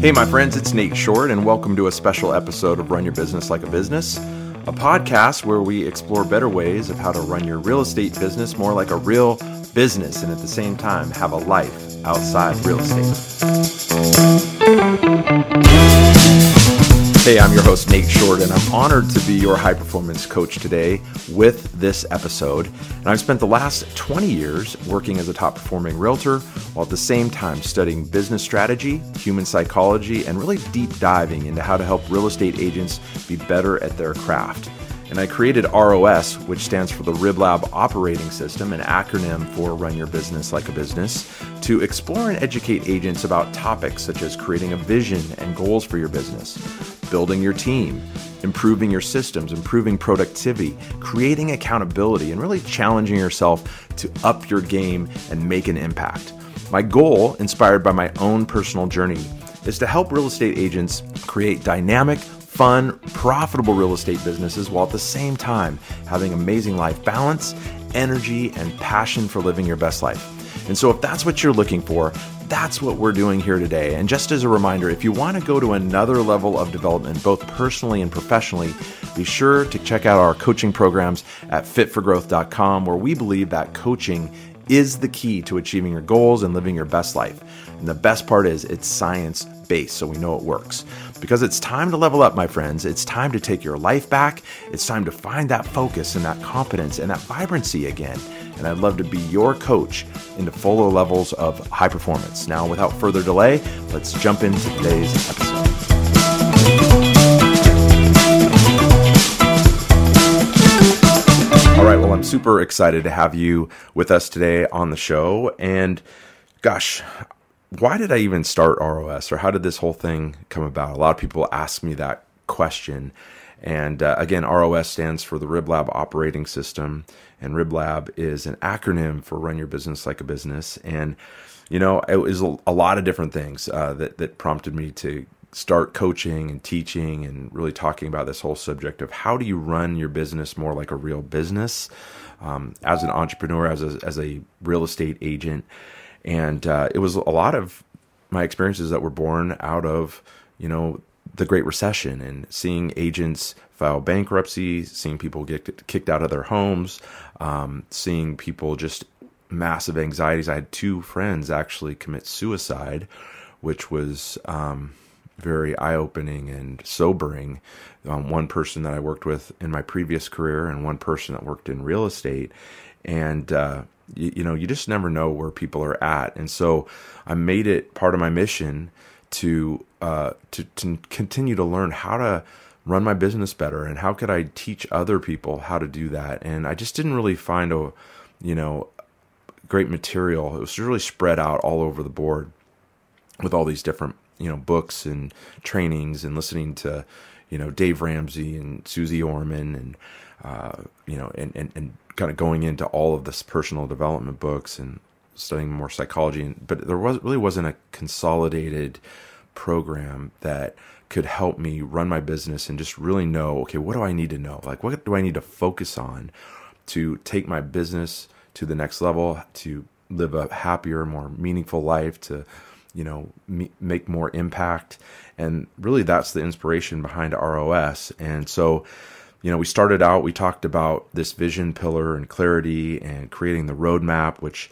Hey, my friends, it's Nate Short, and welcome to a special episode of Run Your Business Like a Business, a podcast where we explore better ways of how to run your real estate business more like a real business and at the same time have a life outside real estate. Hey, I'm your host, Nate Short, and I'm honored to be your high performance coach today with this episode. And I've spent the last 20 years working as a top performing realtor while at the same time studying business strategy, human psychology, and really deep diving into how to help real estate agents be better at their craft. And I created ROS, which stands for the RYBLAB Operating System, an acronym for Run Your Business Like a Business, to explore and educate agents about topics such as creating a vision and goals for your business, building your team, improving your systems, improving productivity, creating accountability, and really challenging yourself to up your game and make an impact. My goal, inspired by my own personal journey, is to help real estate agents create dynamic, fun, profitable real estate businesses while at the same time having amazing life balance, energy, and passion for living your best life. And so, if that's what you're looking for, that's what we're doing here today. And just as a reminder, if you want to go to another level of development, both personally and professionally, be sure to check out our coaching programs at fitforgrowth.com, where we believe that coaching is the key to achieving your goals and living your best life. And the best part is it's science based, so we know it works. Because it's time to level up, my friends. It's time to take your life back. It's time to find that focus and that confidence and that vibrancy again. And I'd love to be your coach into fuller levels of high performance. Now, without further delay, let's jump into today's episode. All right, well, I'm super excited to have you with us today on the show. And gosh, why did I even start ROS or how did this whole thing come about? A lot of people ask me that question. And uh, again, ROS stands for the RYBLAB Operating System, and RYBLAB is an acronym for Run Your Business Like a Business. And you know, it was a lot of different things uh, that that prompted me to start coaching and teaching and really talking about this whole subject of how do you run your business more like a real business um, as an entrepreneur, as a, as a real estate agent. And uh, it was a lot of my experiences that were born out of, you know, the Great Recession and seeing agents file bankruptcy, seeing people get kicked out of their homes, um, seeing people just massive anxieties. I had two friends actually commit suicide, which was um, very eye opening and sobering. Um, one person that I worked with in my previous career, and one person that worked in real estate. And, uh, you, you know, you just never know where people are at. And so I made it part of my mission to, uh, to, to continue to learn how to run my business better and how could I teach other people how to do that. And I just didn't really find a, you know, great material. It was really spread out all over the board with all these different you know books and trainings and listening to you know Dave Ramsey and Suze Orman and uh, you know and, and and kind of going into all of this personal development books and studying more psychology and but there was really wasn't a consolidated program that could help me run my business and just really know okay what do I need to know? Like what do I need to focus on to take my business to the next level to live a happier more meaningful life to you know make more impact and really that's the inspiration behind ROS and so you know we started out we talked about this vision pillar and clarity and creating the roadmap which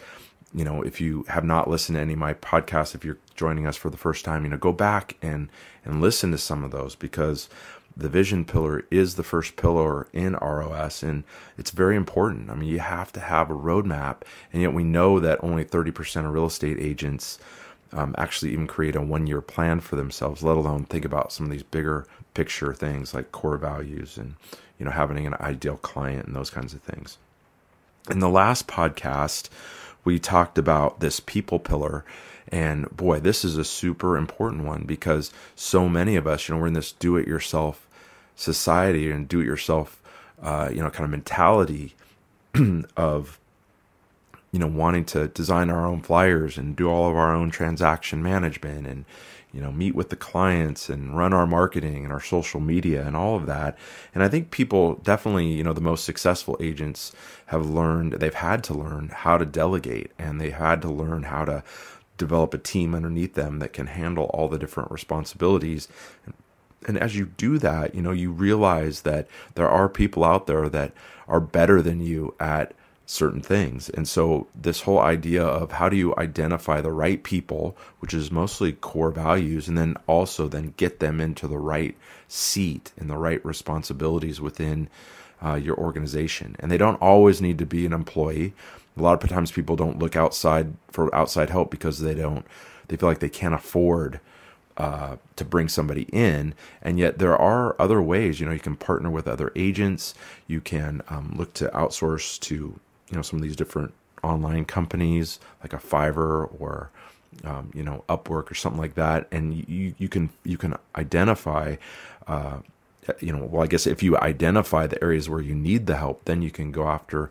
you know if you have not listened to any of my podcasts if you're joining us for the first time you know go back and and listen to some of those because the vision pillar is the first pillar in ROS and it's very important. I mean, you have to have a roadmap, and yet we know that only 30% of real estate agents um, actually even create a one year plan for themselves, let alone think about some of these bigger picture things like core values and you know having an ideal client and those kinds of things. In the last podcast, we talked about this people pillar. And boy, this is a super important one because so many of us, you know, we're in this do it yourself society and do it yourself, uh, you know, kind of mentality of you know wanting to design our own flyers and do all of our own transaction management and you know meet with the clients and run our marketing and our social media and all of that and i think people definitely you know the most successful agents have learned they've had to learn how to delegate and they had to learn how to develop a team underneath them that can handle all the different responsibilities. And as you do that, you know, you realize that there are people out there that are better than you at certain things. And so this whole idea of how do you identify the right people, which is mostly core values, and then also then get them into the right seat and the right responsibilities within uh, your organization. And they don't always need to be an employee. A lot of times people don't look outside for outside help because they don't they feel like they can't afford uh, to bring somebody in. And yet there are other ways. You know, you can partner with other agents. You can um, look to outsource to you know some of these different online companies like a Fiverr or um, you know Upwork or something like that, and you you can you can identify. Uh, you know, well, I guess if you identify the areas where you need the help, then you can go after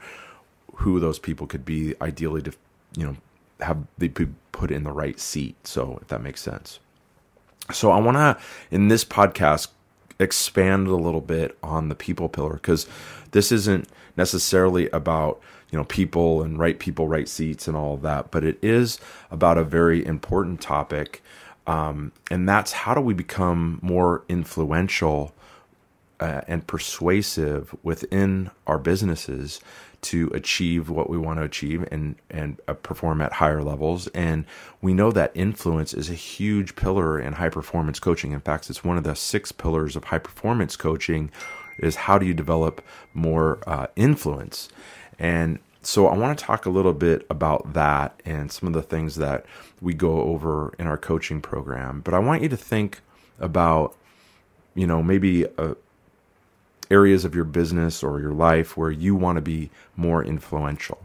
who those people could be. Ideally, to you know, have they be put in the right seat. So, if that makes sense. So, I want to in this podcast expand a little bit on the people pillar because this isn't necessarily about you know people and right people right seats and all of that. But it is about a very important topic um, and that's how do we become more influential uh, and persuasive within our businesses to achieve what we want to achieve and and uh, perform at higher levels? And we know that influence is a huge pillar in high performance coaching. In fact it's one of the six pillars of high performance coaching is how do you develop more uh, influence and so I want to talk a little bit about that and some of the things that we go over in our coaching program. But I want you to think about, you know, maybe uh, areas of your business or your life where you want to be more influential.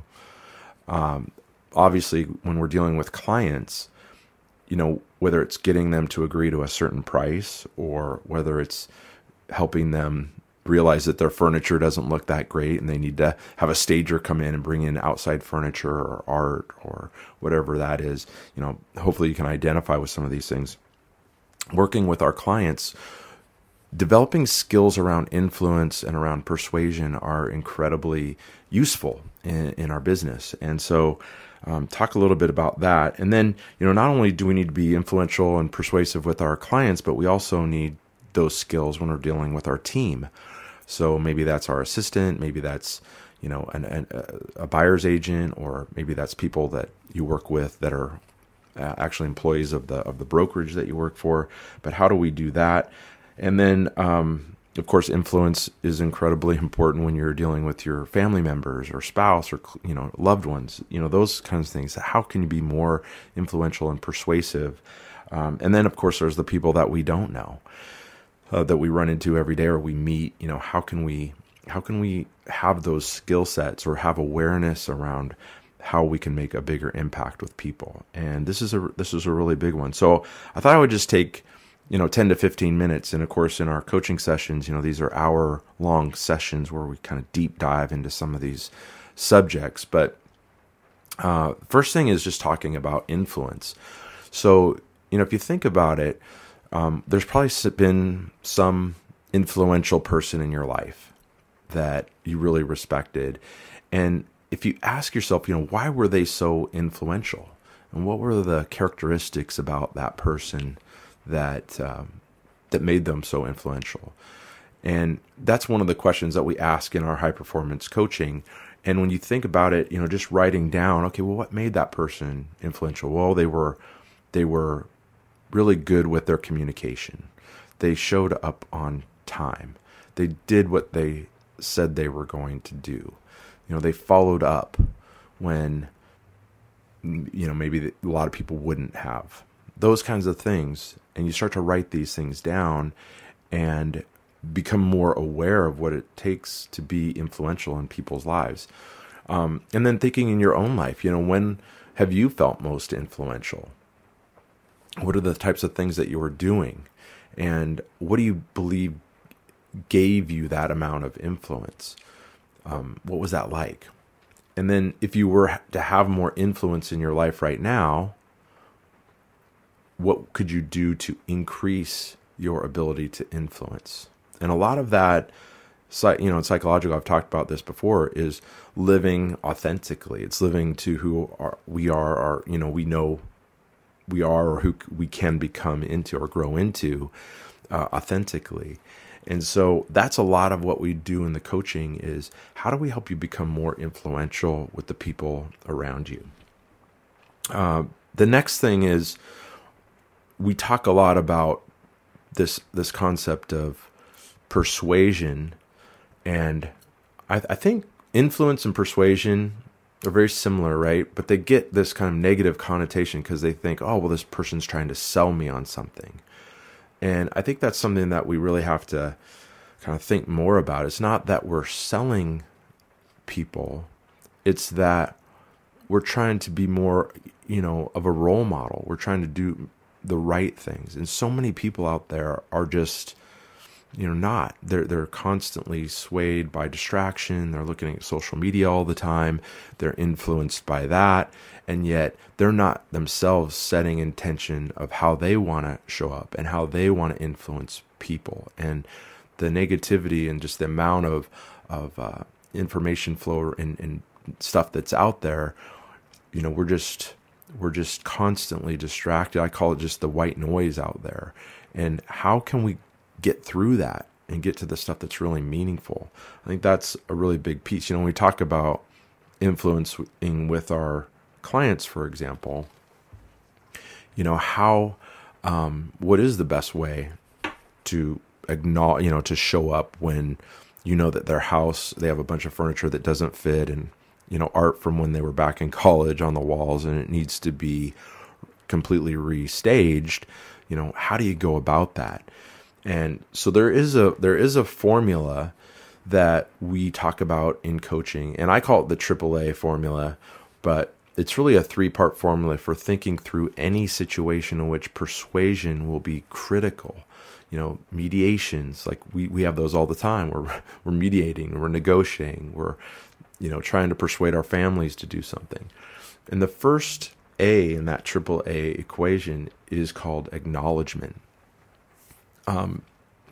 Um, obviously, when we're dealing with clients, you know, whether it's getting them to agree to a certain price or whether it's helping them realize that their furniture doesn't look that great and they need to have a stager come in and bring in outside furniture or art or whatever that is. You know hopefully you can identify with some of these things. Working with our clients developing skills around influence and around persuasion are incredibly useful in, in our business. And so um, talk a little bit about that. And then you know not only do we need to be influential and persuasive with our clients but we also need those skills when we're dealing with our team so maybe that's our assistant, maybe that's you know an, an, a buyer's agent, or maybe that's people that you work with that are uh, actually employees of the of the brokerage that you work for. But how do we do that? And then, um, of course, influence is incredibly important when you're dealing with your family members or spouse or you know loved ones. You know those kinds of things. How can you be more influential and persuasive? Um, and then, of course, there's the people that we don't know uh, that we run into every day or we meet you know how can we how can we have those skill sets or have awareness around how we can make a bigger impact with people? And this is a this is a really big one. So i thought i would just take you know 10 to 15 minutes. And of course in our coaching sessions you know these are hour long sessions where we kind of deep dive into some of these subjects. But uh, first thing is just talking about influence. So you know if you think about it um, there's probably been some influential person in your life that you really respected. And if you ask yourself, you know, why were they so influential? And what were the characteristics about that person that um, that made them so influential? And that's one of the questions that we ask in our high performance coaching. And when you think about it, you know, just writing down, okay, well, what made that person influential? Well, they were they were really good with their communication. They showed up on time. They did what they said they were going to do. You know, they followed up when you know maybe a lot of people wouldn't have. Those kinds of things and you start to write these things down and become more aware of what it takes to be influential in people's lives. Um, and then thinking in your own life, you know, when have you felt most influential? What are the types of things that you were doing? And what do you believe gave you that amount of influence? Um, what was that like? And then if you were to have more influence in your life right now what could you do to increase your ability to influence? And a lot of that you know in psychological i've talked about this before is living authentically. It's living to who are, we are our you know we know we are or who we can become into or grow into uh, authentically. And so that's a lot of what we do in the coaching is how do we help you become more influential with the people around you? Uh, the next thing is we talk a lot about this this concept of persuasion, and I, I think influence and persuasion are very similar, right? But they get this kind of negative connotation because they think, oh, well, this person's trying to sell me on something. And I think that's something that we really have to kind of think more about. It's not that we're selling people, it's that we're trying to be more, you know, of a role model. We're trying to do the right things. And so many people out there are just you know not. They're they're constantly swayed by distraction. They're looking at social media all the time. They're influenced by that. And yet they're not themselves setting intention of how they want to show up and how they want to influence people. And the negativity and just the amount of of uh, information flow and, and stuff that's out there you know we're just we're just constantly distracted. I call it just the white noise out there. And how can we get through that and get to the stuff that's really meaningful? I think that's a really big piece. You know, when we talk about influencing with our clients, for example, you know, how, um, what is the best way to acknowledge, you know, to show up when you know that their house, they have a bunch of furniture that doesn't fit and you know art from when they were back in college on the walls and it needs to be completely restaged you know how do you go about that and so there is a there is a formula that we talk about in coaching and i call it the aaa formula but it's really a three part formula for thinking through any situation in which persuasion will be critical you know mediations like we, we have those all the time we're we're mediating we're negotiating we're you know, trying to persuade our families to do something. And the first A in that triple A equation is called acknowledgement. Um,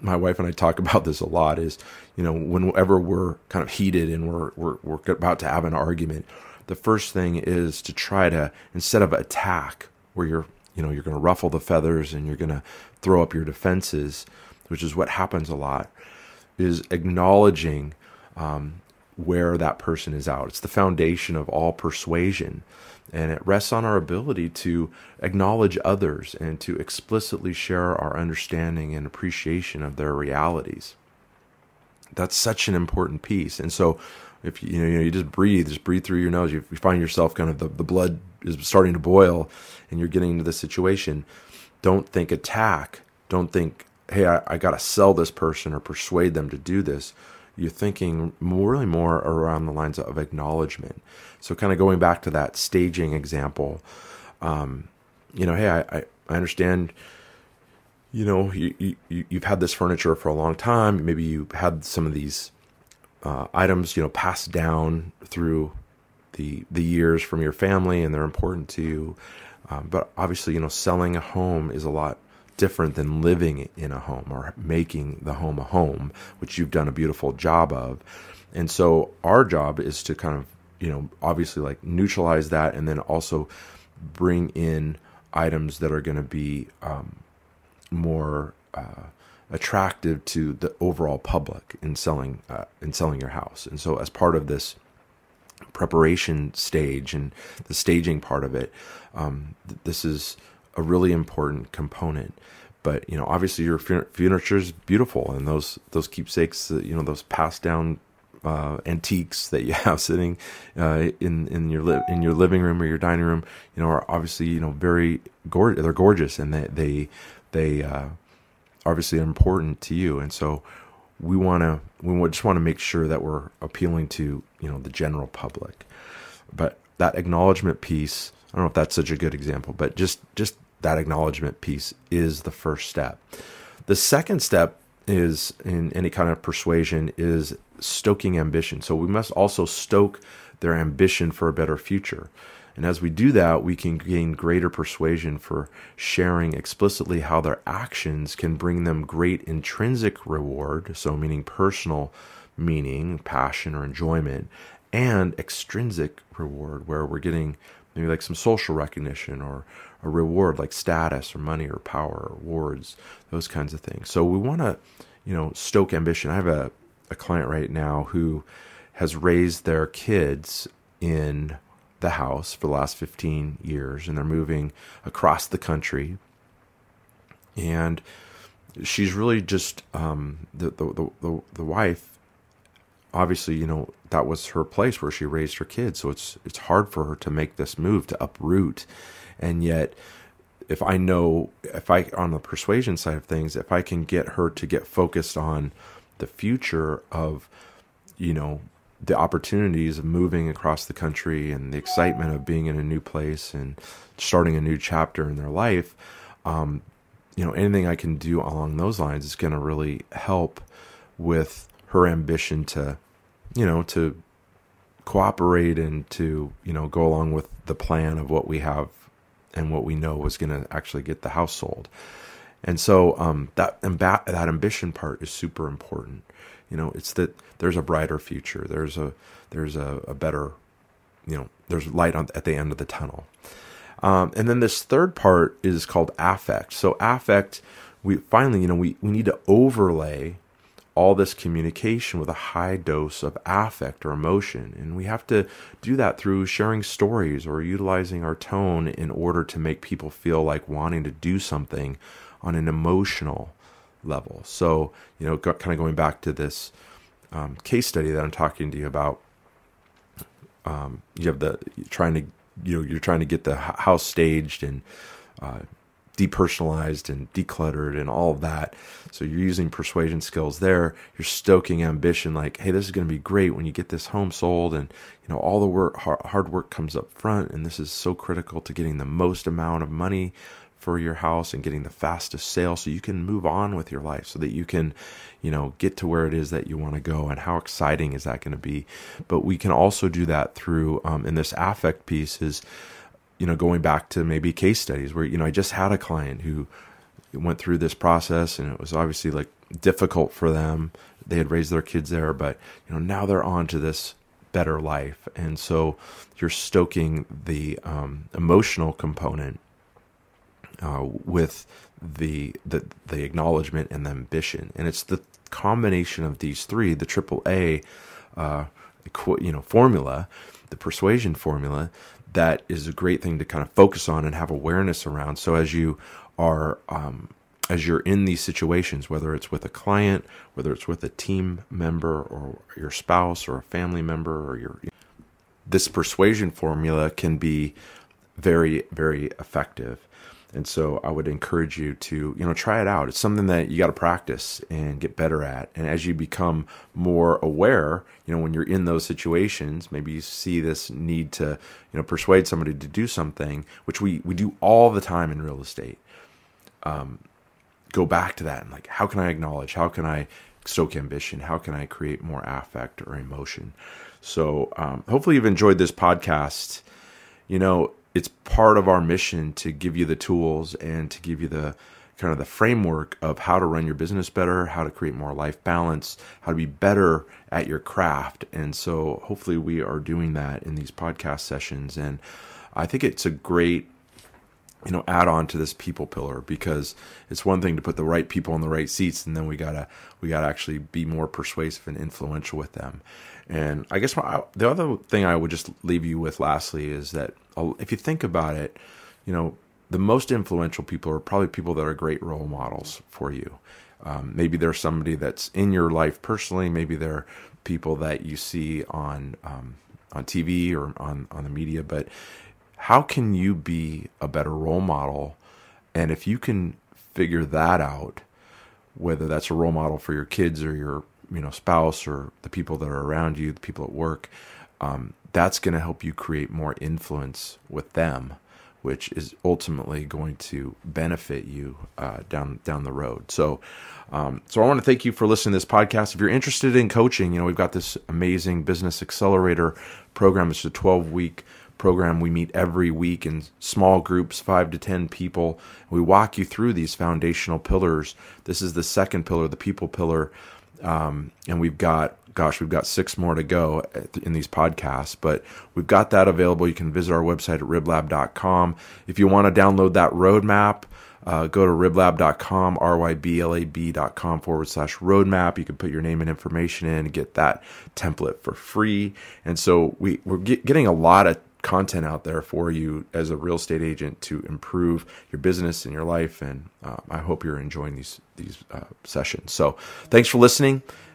my wife and I talk about this a lot. Is you know, whenever we're kind of heated and we're we're we're about to have an argument, the first thing is to try to instead of attack, where you're you know you're going to ruffle the feathers and you're going to throw up your defenses, which is what happens a lot, is acknowledging um, where that person is out. It's the foundation of all persuasion. And it rests on our ability to acknowledge others and to explicitly share our understanding and appreciation of their realities. That's such an important piece. And so, if you, know, you just breathe, just breathe through your nose. You, you find yourself kind of the, the blood is starting to boil, and you're getting into the situation. Don't think attack. Don't think, hey, I, I got to sell this person or persuade them to do this you're thinking more, really more around the lines of acknowledgement. So, kind of going back to that staging example, um, you know, hey, I, I understand, you know, you, you, you've had this furniture for a long time. Maybe you had some of these uh, items, you know, passed down through the the years from your family, and they're important to you. Um, but obviously, you know, selling a home is a lot different than living in a home or making the home a home, which you've done a beautiful job of. And so our job is to kind of, you know, obviously like neutralize that and then also bring in items that are going to be um, more uh, attractive to the overall public in selling uh, in selling your house. And so as part of this preparation stage and the staging part of it, um, th- this is a really important component. But you know, obviously, your furniture is beautiful, and those those keepsakes, uh, you know, those passed down uh, antiques that you have sitting uh, in in your li- in your living room or your dining room, you know, are obviously you know very gorgeous. They're gorgeous, and they they they uh, obviously are important to you. And so we want to we just want to make sure that we're appealing to you know the general public. But that acknowledgement piece, I don't know if that's such a good example, but just just that acknowledgement piece is the first step. The second step is in any kind of persuasion is stoking ambition. So we must also stoke their ambition for a better future. And as we do that, we can gain greater persuasion for sharing explicitly how their actions can bring them great intrinsic reward, so meaning personal meaning, passion, or enjoyment, and extrinsic reward, where we're getting maybe like some social recognition or a reward like status or money or power or awards, those kinds of things. So we want to, you know, stoke ambition. I have a, a client right now who has raised their kids in the house for the last 15 years and they're moving across the country. And she's really just um, the, the, the, the wife obviously, you know, that was her place where she raised her kids. So it's it's hard for her to make this move to uproot. And yet if I know if I on the persuasion side of things, if I can get her to get focused on the future of, you know, the opportunities of moving across the country and the excitement of being in a new place and starting a new chapter in their life, um, you know, anything I can do along those lines is going to really help with her ambition to, you know, to cooperate and to, you know, go along with the plan of what we have and what we know was going to actually get the house sold. And so um, that that ambition part is super important. You know, it's that there's a brighter future. There's a there's a, a better, you know, there's light on, at the end of the tunnel. Um, and then this third part is called affect. So affect, we finally, you know, we, we need to overlay all this communication with a high dose of affect or emotion. And we have to do that through sharing stories or utilizing our tone in order to make people feel like wanting to do something on an emotional level. So, you know, kind of going back to this um, case study that I'm talking to you about, um, you have the trying to, you know, you're trying to get the house staged and uh, depersonalized and decluttered and all of that. So you're using persuasion skills there. You're stoking ambition, like, hey, this is going to be great when you get this home sold, and you know all the work, hard work comes up front, and this is so critical to getting the most amount of money for your house and getting the fastest sale so you can move on with your life so that you can you know get to where it is that you want to go and how exciting is that going to be but we can also do that through um, in this affect piece is you know, going back to maybe case studies where, you know, I just had a client who went through this process and it was obviously like difficult for them. They had raised their kids there, but, you know, now they're on to this better life. And so you're stoking the um, emotional component uh, with the, the the acknowledgement and the ambition, and it's the combination of these three, the triple A, uh, you know, formula, the persuasion formula, that is a great thing to kind of focus on and have awareness around. So as you are um, as you're in these situations, whether it's with a client, whether it's with a team member or your spouse or a family member or your this persuasion formula can be very very effective. And so I would encourage you to, you know, try it out. It's something that you got to practice and get better at. And as you become more aware, you know, when you're in those situations, maybe you see this need to, you know, persuade somebody to do something, which we, we do all the time in real estate. Um, go back to that and like, how can I acknowledge? How can I stoke ambition? How can I create more affect or emotion? So um, hopefully you've enjoyed this podcast. You know, it's part of our mission to give you the tools and to give you the kind of the framework of how to run your business better, how to create more life balance, how to be better at your craft. And so hopefully we are doing that in these podcast sessions and I think it's a great you know add on to this people pillar because it's one thing to put the right people in the right seats and then we got to we got to actually be more persuasive and influential with them. And I guess my, the other thing I would just leave you with lastly is that if you think about it, you know, the most influential people are probably people that are great role models for you. Um, maybe there's somebody that's in your life personally. Maybe they're people that you see on um, on TV or on on the media. But how can you be a better role model? And if you can figure that out, whether that's a role model for your kids or your you know spouse or the people that are around you, the people at work, um, that's going to help you create more influence with them, which is ultimately going to benefit you uh, down down the road. So, um, so I want to thank you for listening to this podcast. If you're interested in coaching, you know we've got this amazing business accelerator program. It's a 12 week program. We meet every week in small groups, five to 10 people. We walk you through these foundational pillars. This is the second pillar, the people pillar Um, and we've got, gosh, we've got six more to go in these podcasts, but we've got that available. You can visit our website at ryblab.com. If you want to download that roadmap, uh, go to ryblab.com, R-Y-B-L-A-B.com forward slash roadmap. You can put your name and information in and get that template for free. And so we, we're get, getting a lot of content out there for you as a real estate agent to improve your business and your life. And uh, I hope you're enjoying these these uh, sessions. So thanks for listening,